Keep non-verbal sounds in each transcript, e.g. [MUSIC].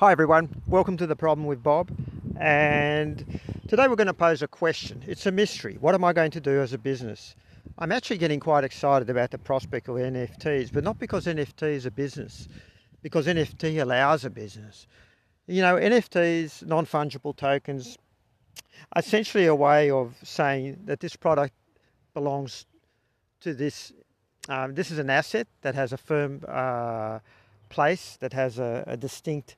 Hi everyone, welcome to the problem with Bob. And today we're going to pose a question. It's a mystery. What am I going to do as a business? I'm actually getting quite excited about the prospect of NFTs, but not because NFT is a business, because NFT allows a business. You know, NFTs, non fungible tokens, essentially a way of saying that this product belongs to this. Um, this is an asset that has a firm uh, place, that has a, a distinct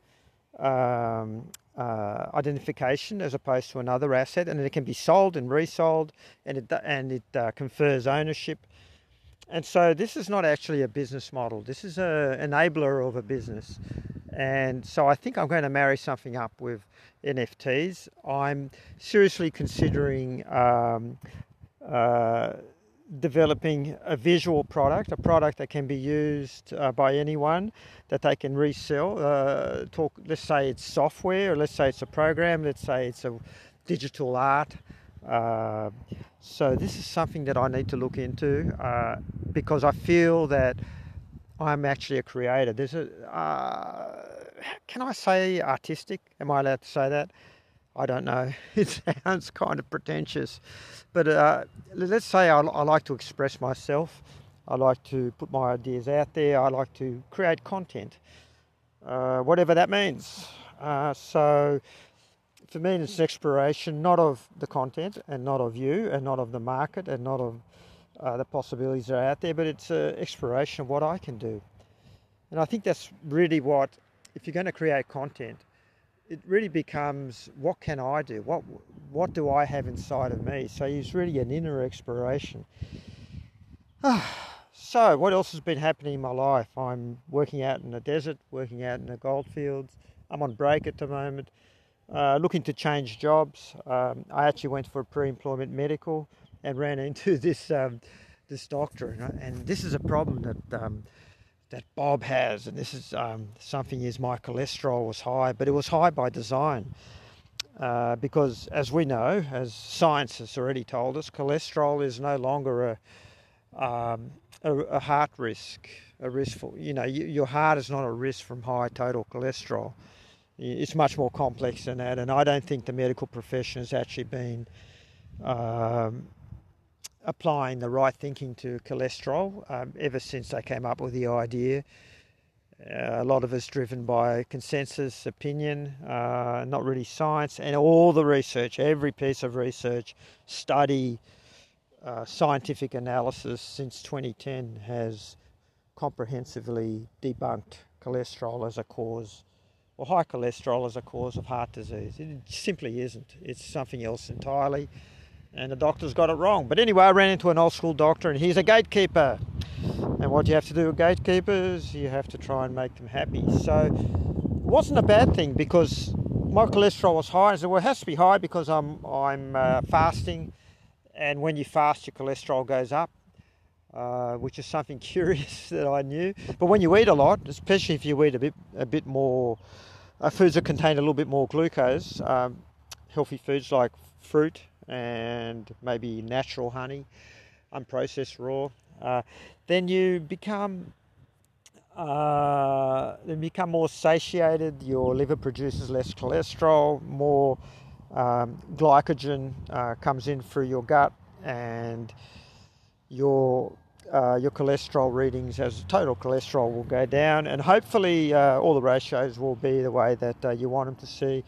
um, uh, identification as opposed to another asset, and it can be sold and resold, and it and it uh, confers ownership. And so this is not actually a business model. This is an enabler of a business. And so I think I'm going to marry something up with NFTs. I'm seriously considering um, uh, developing a visual product, a product that can be used uh, by anyone, that they can resell. Uh, talk, let's say it's software, or let's say it's a program, let's say it's a digital art. Uh, so this is something that I need to look into uh, because I feel that I'm actually a creator. There's a, uh, can I say artistic? Am I allowed to say that? I don't know. [LAUGHS] It sounds kind of pretentious, but uh, let's say I, I, like to express myself. I like to put my ideas out there. I like to create content, uh, whatever that means. Uh, so, for me, it's an exploration not of the content and not of you and not of the market and not of uh, the possibilities that are out there, but it's an exploration of what I can do. And I think that's really what, if you're going to create content, it really becomes what can I do? What what do I have inside of me? So it's really an inner exploration. [SIGHS] so what else has been happening in my life? I'm working out in the desert, working out in the goldfields. I'm on break at the moment, uh, looking to change jobs. Um, I actually went for a pre-employment medical and ran [LAUGHS] into this um, this doctor, and, and, this is a problem that. Um, that Bob has, and this is um, something is my cholesterol was high, but it was high by design. Uh, because as we know, as science has already told us, cholesterol is no longer a, um, a, a, heart risk, a risk for, you know, your heart is not a risk from high total cholesterol. It's much more complex than that, and I don't think the medical profession has actually been um, applying the right thinking to cholesterol um, ever since they came up with the idea. Uh, a lot of us driven by consensus opinion, uh, not really science, and all the research, every piece of research, study, uh, scientific analysis since 2010 has comprehensively debunked cholesterol as a cause, or high cholesterol as a cause of heart disease. It simply isn't. It's something else entirely and the doctor's got it wrong. But anyway, I ran into an old school doctor, and he's a gatekeeper. And what you have to do with gatekeepers, you have to try and make them happy. So it wasn't a bad thing because my cholesterol was high. I said, well, it has to be high because I'm I'm uh, fasting, and when you fast, your cholesterol goes up. Uh, which is something [LAUGHS] curious that I knew. But when you eat a lot, especially if you eat a bit a bit more uh, foods that contain a little bit more glucose, um, healthy foods like fruit, and maybe natural honey, unprocessed raw, uh, then you become uh, then become more satiated. Your liver produces less cholesterol, more um, glycogen uh, comes in through your gut, and your uh, your cholesterol readings as total cholesterol will go down, and hopefully uh, all the ratios will be the way that uh, you want them to see.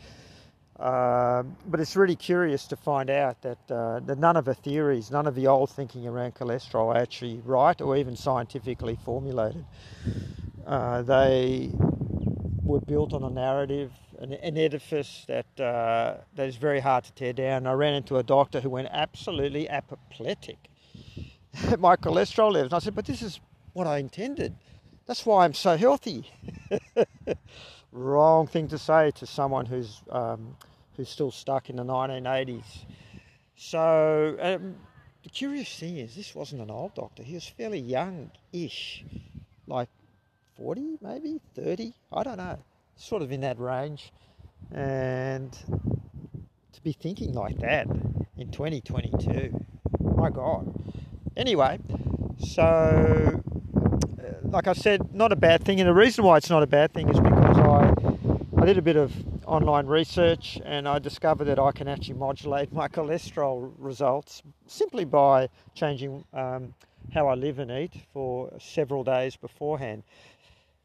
Um, but it's really curious to find out that, uh, that none of the theories, none of the old thinking around cholesterol are actually right or even scientifically formulated. Uh, they were built on a narrative, an, an edifice that uh, that is very hard to tear down. I ran into a doctor who went absolutely apoplectic at [LAUGHS] my cholesterol levels. And I said, "But this is what I intended. That's why I'm so healthy." [LAUGHS] Wrong thing to say to someone who's um, who's still stuck in the 1980s. So um, the curious thing is, this wasn't an old doctor. He was fairly young-ish, like 40, maybe 30. I don't know, sort of in that range. And to be thinking like that in 2022, my God. Anyway, so uh, like I said, not a bad thing. And the reason why it's not a bad thing is because I I did a bit of online research and I discovered that I can actually modulate my cholesterol results simply by changing um, how I live and eat for several days beforehand.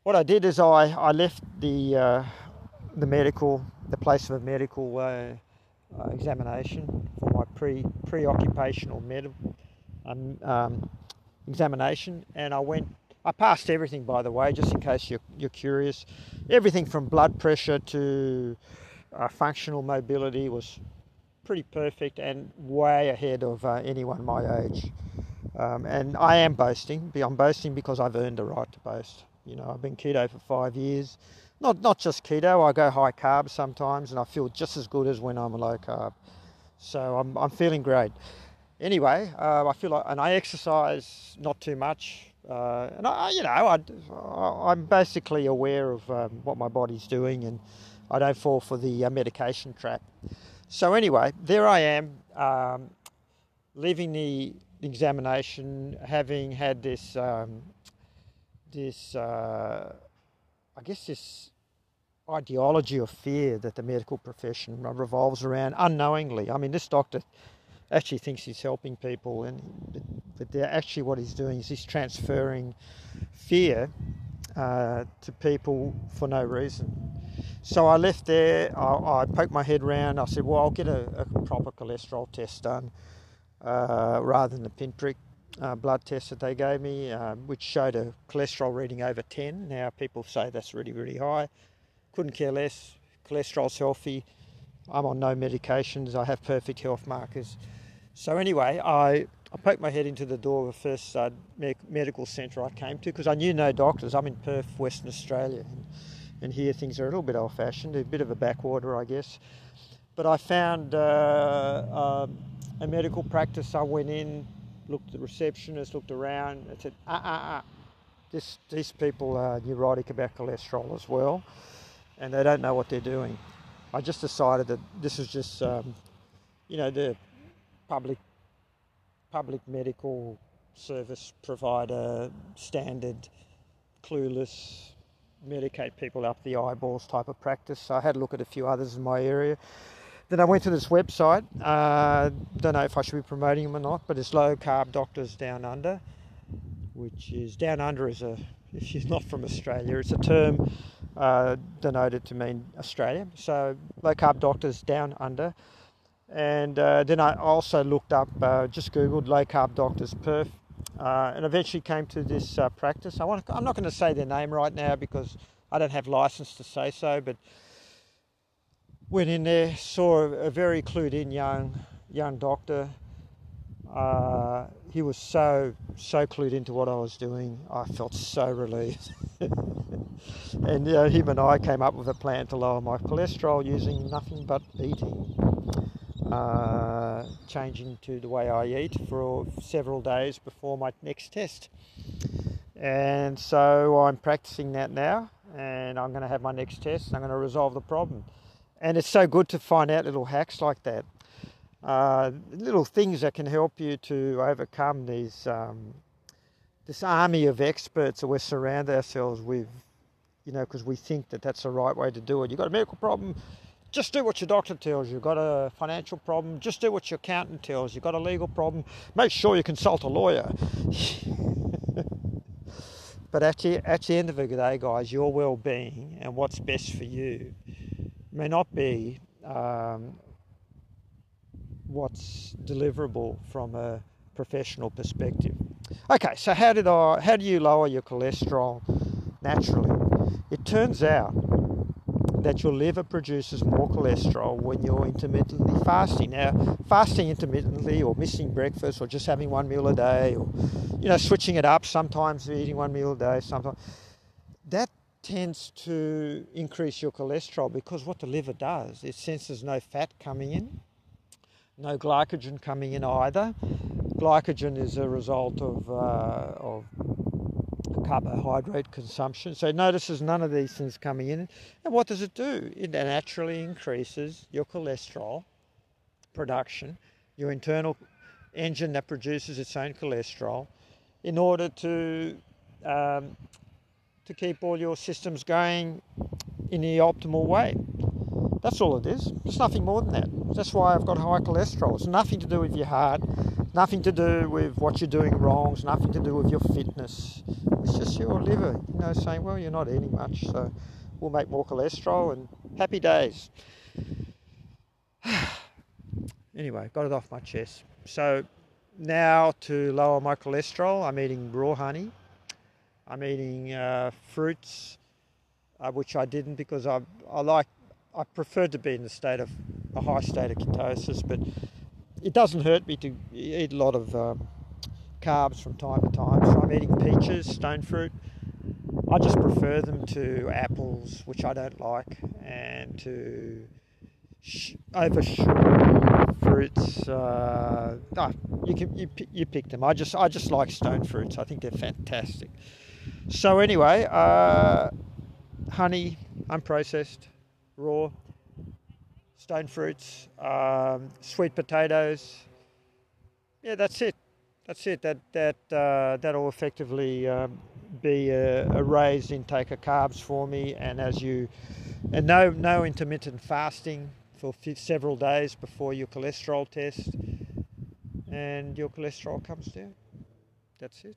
What I did is I, I left the, uh, the medical, the place of a medical uh, uh, examination for my pre, pre-occupational med, um, um, examination and I went I passed everything, by the way, just in case you're, you're curious. Everything from blood pressure to uh, functional mobility was pretty perfect and way ahead of uh, anyone my age. Um, and I am boasting. I'm boasting because I've earned the right to boast. You know, I've been keto for five years. Not not just keto. I go high carb sometimes, and I feel just as good as when I'm low carb. So I'm I'm feeling great. Anyway, uh, I feel like, and I exercise not too much. Uh, and I, you know, I, am basically aware of um, what my body's doing, and I don't fall for the uh, medication trap. So anyway, there I am, um, leaving the examination, having had this, um, this, uh, I guess, this ideology of fear that the medical profession revolves around unknowingly. I mean, this doctor actually thinks he's helping people, and but actually what he's doing is he's transferring fear uh, to people for no reason. So I left there. I, I, poked my head around. I said, "Well, I'll get a, a proper cholesterol test done uh, rather than the pinprick uh, blood test that they gave me, uh, which showed a cholesterol reading over 10. Now people say that's really, really high. Couldn't care less. Cholesterol's healthy. I'm on no medications. I have perfect health markers. So anyway, I, I poked my head into the door of the first uh, me- medical centre I came to because I knew no doctors. I'm in Perth, Western Australia, and, and here things are a little bit old-fashioned, a bit of a backwater, I guess. But I found uh, uh, a medical practice. I went in, looked at the receptionist, looked around, and said, "Ah, ah, ah, this, these people are neurotic about cholesterol as well, and they don't know what they're doing." I just decided that this is just, um, you know, the public public medical service provider standard clueless medicate people up the eyeballs type of practice. So I had a look at a few others in my area. Then I went to this website. Uh, don't know if I should be promoting them or not, but it's Low Carb Doctors Down Under, which is Down Under is a [LAUGHS] if you're not from Australia, it's a term uh, denoted to mean Australia. So Low Carb Doctors Down Under and uh, then I also looked up, uh, just Googled low carb doctors Perth, uh, and eventually came to this uh, practice. I want I'm not going to say their name right now because I don't have license to say so, but went in there, saw a, very clued in young young doctor. Uh, he was so so clued into what I was doing. I felt so relieved. [LAUGHS] and you know, him and I came up with a plan to lower my cholesterol using nothing but eating uh, changing to the way I eat for several days before my next test. And so I'm practicing that now, and I'm going to have my next test, and I'm going to resolve the problem. And it's so good to find out little hacks like that, uh, little things that can help you to overcome these um, this army of experts that we surround ourselves with. You know, because we think that that's the right way to do it. You've got a medical problem, just do what your doctor tells you. You've got a financial problem, just do what your accountant tells you. You've got a legal problem, make sure you consult a lawyer. [LAUGHS] but at the, at the end of the day, guys, your well being and what's best for you may not be um, what's deliverable from a professional perspective. Okay, so how did I how do you lower your cholesterol naturally? It turns out that your liver produces more cholesterol when you're intermittently fasting. Now, fasting intermittently or missing breakfast or just having one meal a day or, you know, switching it up, sometimes eating one meal a day, sometimes, that tends to increase your cholesterol because what the liver does, it senses no fat coming in, no glycogen coming in either. Glycogen is a result of, uh, of carbohydrate consumption. So notices none of these things coming in. And what does it do? It naturally increases your cholesterol production, your internal engine that produces its own cholesterol, in order to um, to keep all your systems going in the optimal way. That's all it is. It's nothing more than that. That's why I've got high cholesterol. It's nothing to do with your heart, nothing to do with what you're doing wrong, it's nothing to do with your fitness. It's just your liver, you know, saying, well, you're not eating much, so we'll make more cholesterol and happy days. [SIGHS] anyway, got it off my chest. So now to lower my cholesterol, I'm eating raw honey. I'm eating uh, fruits, uh, which I didn't because I, I like I prefer to be in the state of a high state of ketosis, but it doesn't hurt me to eat a lot of um, carbs from time to time. So I'm eating peaches, stone fruit. I just prefer them to apples, which I don't like, and to sh- over sugar fruits. Uh, oh, you can you, you pick them. I just I just like stone fruits. I think they're fantastic. So anyway, uh, honey, unprocessed, raw, stone fruits, um, sweet potatoes. Yeah, that's it. That's it. That that uh, that'll effectively um, be a, a, raised intake of carbs for me, and as you, and no no intermittent fasting for several days before your cholesterol test, and your cholesterol comes down. That's it.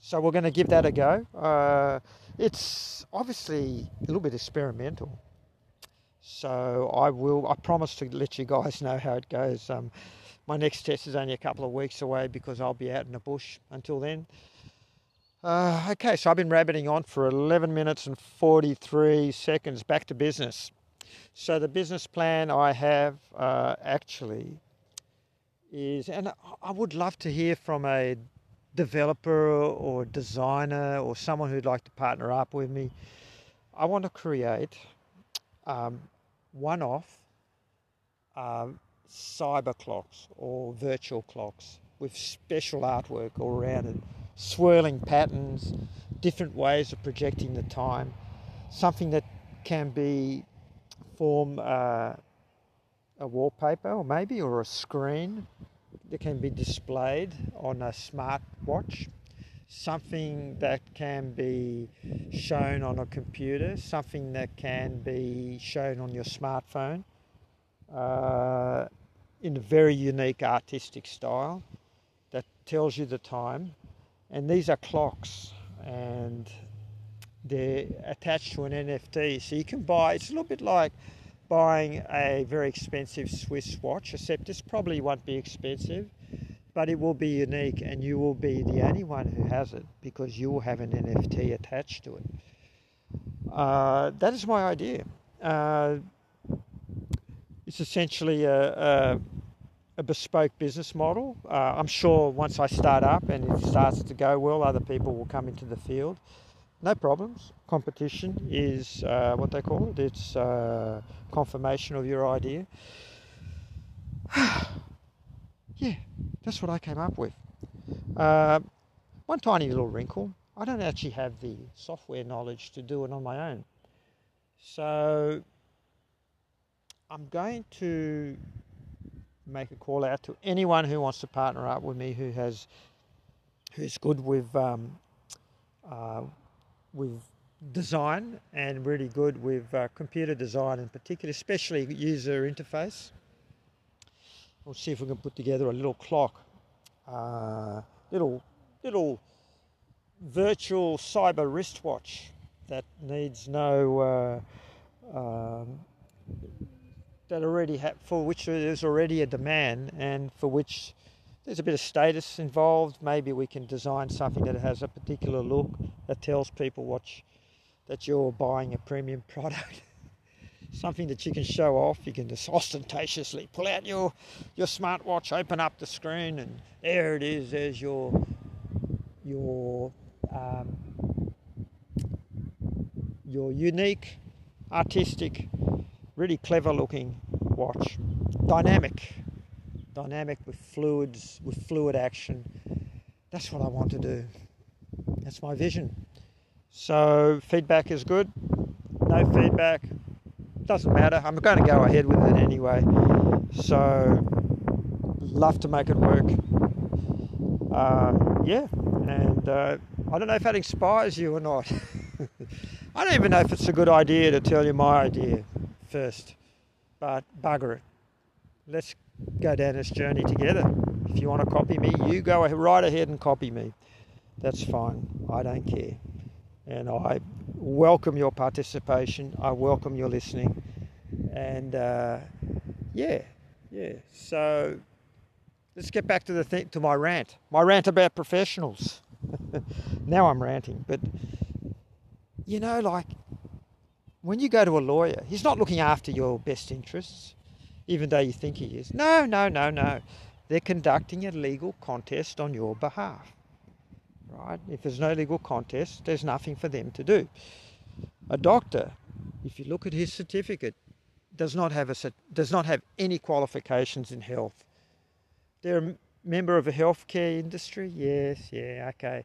So we're going to give that a go. Uh, it's obviously a little bit experimental. So I will. I promise to let you guys [LAUGHS] know how it goes. Um, my next test is only a couple of weeks away because I'll be out in the bush until then. Uh, okay, so I've been rabbiting on for 11 minutes and 43 seconds. Back to business. So the business plan I have uh, actually is, and I would love to hear from a developer or designer or someone who'd like to partner up with me. I want to create um, one-off uh, cyber clocks or virtual clocks with special artwork all around it, swirling patterns, different ways of projecting the time, something that can be form uh, a wallpaper or maybe or a screen that can be displayed on a smart watch something that can be shown on a computer, something that can be shown on your smartphone uh, in a very unique artistic style that tells you the time. And these are clocks and they're attached to an NFT. So you can buy, it's a little bit like buying a very expensive Swiss watch, except this probably won't be expensive but it will be unique and you will be the only one who has it because you will have an NFT attached to it. Uh, that is my idea. Uh, it's essentially a, a, a, bespoke business model. Uh, I'm sure once I start up and it starts to go well, other people will come into the field. No problems. Competition is uh, what they call it. It's uh, confirmation of your idea. [SIGHS] [SIGHS] yeah, that's what I came up with. Uh, one tiny little wrinkle. I don't actually have the software knowledge to do it on my own. So I'm going to make a call out to anyone who wants to partner up with me who has who's good with um, uh, with design and really good with uh, computer design in particular, especially user interface. We'll see if we can put together a little clock, uh, little little virtual cyber wristwatch that needs no uh, um, that already ha- for which there's already a demand and for which there's a bit of status involved. Maybe we can design something that has a particular look that tells people what that you're buying a premium [LAUGHS] product something that you can show off. You can just ostentatiously pull out your your smartwatch, open up the screen, and there it is. There's your your um, your unique, artistic, really clever looking watch. Dynamic, dynamic with fluids, with fluid action. That's what I want to do. That's my vision. So feedback is good. No feedback, doesn't matter. I'm going to go ahead with it anyway. So, love to make it work. Uh, yeah, and uh, I don't know if that inspires you or not. [LAUGHS] I don't even know if it's a good idea to tell you my idea first, but bugger it. Let's go down this journey together. If you want to copy me, you go right ahead and copy me. That's fine. I don't care. And I welcome your participation. I welcome your listening. And uh, yeah, yeah. So let's get back to the thing, to my rant. My rant about professionals. [LAUGHS] now I'm ranting, but you know, like when you go to a lawyer, he's not looking after your best interests, even though you think he is. No, no, no, no. They're conducting a legal contest on your behalf. Right? If there's no legal contest, there's nothing for them to do. A doctor, if you look at his certificate, does not have a does not have any qualifications in health. They're a member of a healthcare industry, yes, yeah, okay,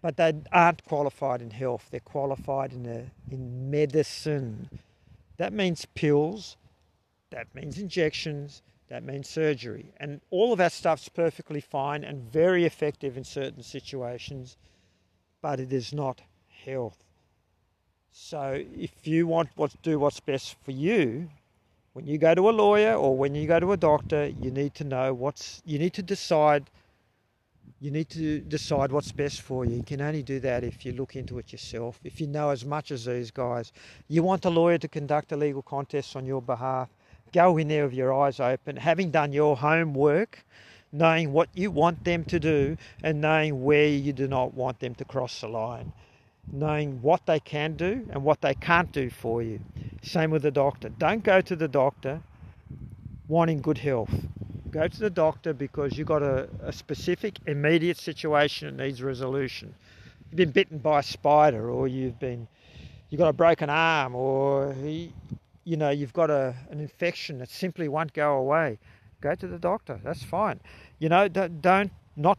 but they aren't qualified in health. They're qualified in a, in medicine. That means pills. That means injections. That means surgery. And all of that stuff's perfectly fine and very effective in certain situations, but it is not health. So if you want to do what's best for you, when you go to a lawyer or when you go to a doctor, you need to know what's you need to decide you need to decide what's best for you. You can only do that if you look into it yourself. If you know as much as these guys, you want a lawyer to conduct a legal contest on your behalf. Go in there with your eyes open, having done your homework, knowing what you want them to do, and knowing where you do not want them to cross the line knowing what they can do and what they can't do for you. Same with the doctor. Don't go to the doctor wanting good health. Go to the doctor because you've got a, a specific immediate situation that needs resolution. You've been bitten by a spider or you've been you've got a broken arm or you know you've got a, an infection that simply won't go away. Go to the doctor. That's fine. You know, don't don't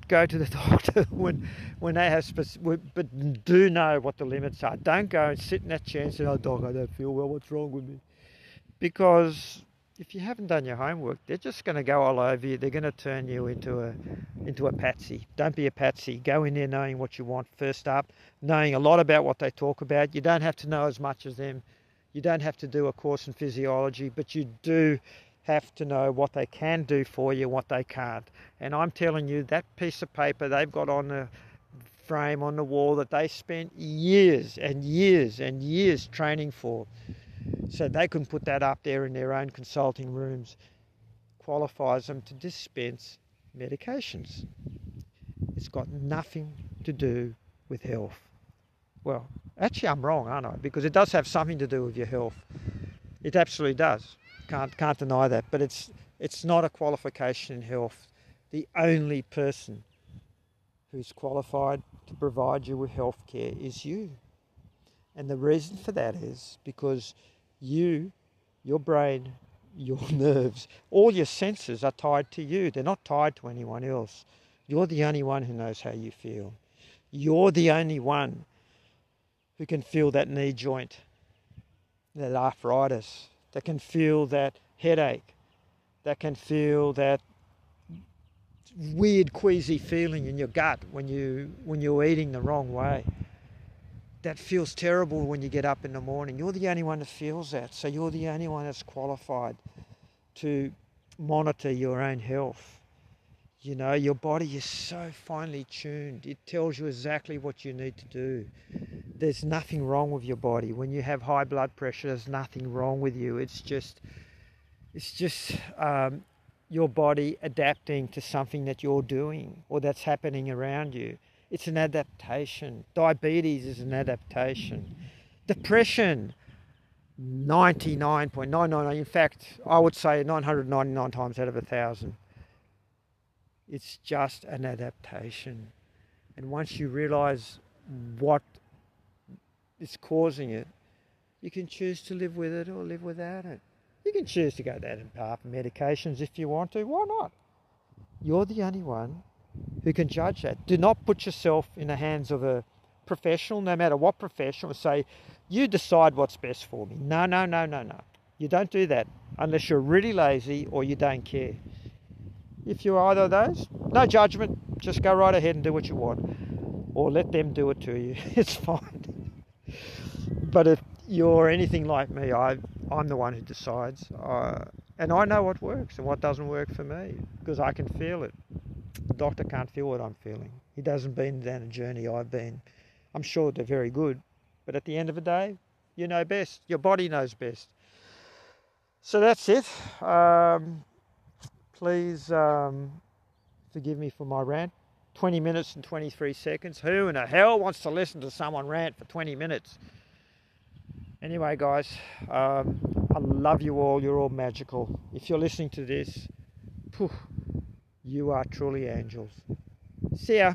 go to the [LAUGHS] doctor when when they have specific, but do know what the limits are. Don't go and sit in that chair and say, "Oh, doc, I don't feel well. What's wrong with me?" Because if you haven't done your homework, they're just going to go all over you. They're going to turn you into a into a patsy. Don't be a patsy. Go in there knowing what you want first up, knowing a lot about what they talk about. You don't have to know as much as them. You don't have to do a course in physiology, but you do have to know what they can do for you, what they can't. And I'm telling you, that piece of paper they've got on the frame on the wall that they spent years and years and years training for, so they can put that up there in their own consulting rooms, qualifies them to dispense medications. It's got nothing to do with health. Well, actually, I'm wrong, aren't I? Because it does have something to do with your health. It absolutely does. Can't can't deny that. But it's it's not a qualification in health. The only person who's qualified to provide you with health care is you. And the reason for that is because you, your brain, your [LAUGHS] nerves, all your senses are tied to you. They're not tied to anyone else. You're the only one who knows how you feel. You're the only one who can feel that knee joint, that arthritis, that can feel that headache, that can feel that weird queasy feeling in your gut when you when you're eating the wrong way. That feels terrible when you get up in the morning. You're the only one that feels that. So you're the only one that's qualified to monitor your own health. You know, your body is so finely tuned. It tells you exactly what you need to do there's nothing wrong with your body. When you have high blood pressure, there's nothing wrong with you. It's just, it's just um, your body adapting to something that you're doing or that's happening around you. It's an adaptation. Diabetes is an adaptation. Depression, 99.999, in fact, I would say 999 times out of a thousand. It's just an adaptation. And once you realize what is causing it, you can choose to live with it or live without it. You can choose to go down path of medications if you want to. Why not? You're the only one who can judge that. Do not put yourself in the hands of a professional, no matter what professional, say, you decide what's best for me. No, no, no, no, no. You don't do that unless you're really lazy or you don't care. If you're either of those, no judgment. Just go right ahead and do what you want. Or let them do it to you. [LAUGHS] It's fine but if you're anything like me, I, I'm the one who decides. Uh, and I know what works and what doesn't work for me because I can feel it. The doctor can't feel what I'm feeling. He doesn't been down a journey I've been. I'm sure they're very good, but at the end of the day, you know best. Your body knows best. So that's it. Um, please um, forgive me for my rant. 20 minutes and 23 seconds. Who in the hell wants to listen to someone rant for 20 minutes? Anyway, guys, um, I love you all. You're all magical. If you're listening to this, phew, you are truly angels. See ya.